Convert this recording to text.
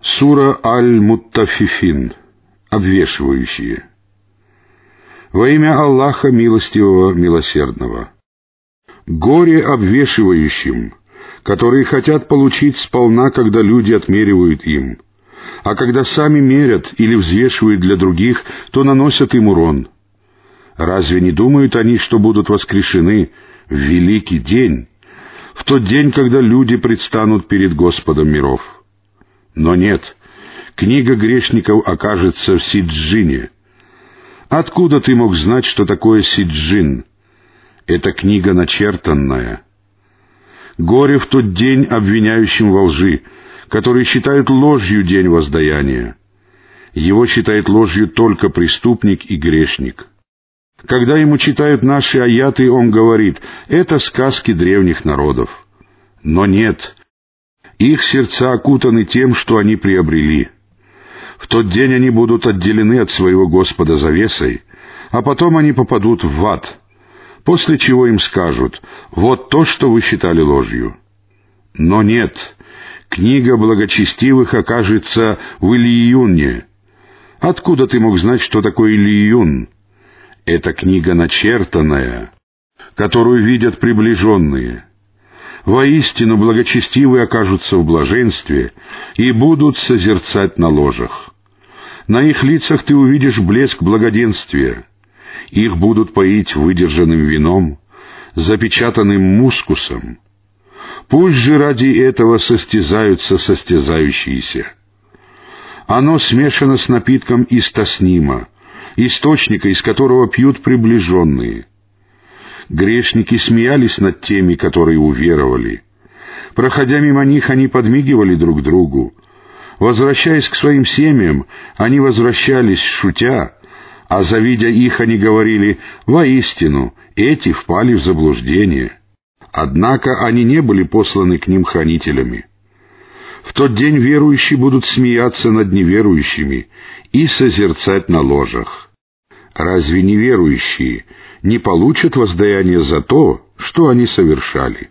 Сура Аль-Муттафифин. Обвешивающие. Во имя Аллаха Милостивого, Милосердного. Горе обвешивающим, которые хотят получить сполна, когда люди отмеривают им, а когда сами мерят или взвешивают для других, то наносят им урон. Разве не думают они, что будут воскрешены в великий день, в тот день, когда люди предстанут перед Господом миров? Но нет, книга грешников окажется в Сиджине. Откуда ты мог знать, что такое Сиджин? Это книга начертанная. Горе в тот день обвиняющим во лжи, которые считают ложью день воздаяния. Его считает ложью только преступник и грешник. Когда ему читают наши аяты, он говорит, это сказки древних народов. Но нет, их сердца окутаны тем, что они приобрели. В тот день они будут отделены от своего Господа завесой, а потом они попадут в ад, после чего им скажут «Вот то, что вы считали ложью». Но нет, книга благочестивых окажется в Ильиюне. Откуда ты мог знать, что такое Ильиюн? Это книга начертанная, которую видят приближенные — Воистину благочестивые окажутся в блаженстве и будут созерцать на ложах. На их лицах ты увидишь блеск благоденствия. Их будут поить выдержанным вином, запечатанным мускусом. Пусть же ради этого состязаются состязающиеся. Оно смешано с напитком из тоснима, источника, из которого пьют приближенные — Грешники смеялись над теми, которые уверовали. Проходя мимо них, они подмигивали друг другу. Возвращаясь к своим семьям, они возвращались, шутя, а завидя их, они говорили, «Воистину, эти впали в заблуждение». Однако они не были посланы к ним хранителями. В тот день верующие будут смеяться над неверующими и созерцать на ложах. Разве неверующие не получат воздаяние за то, что они совершали?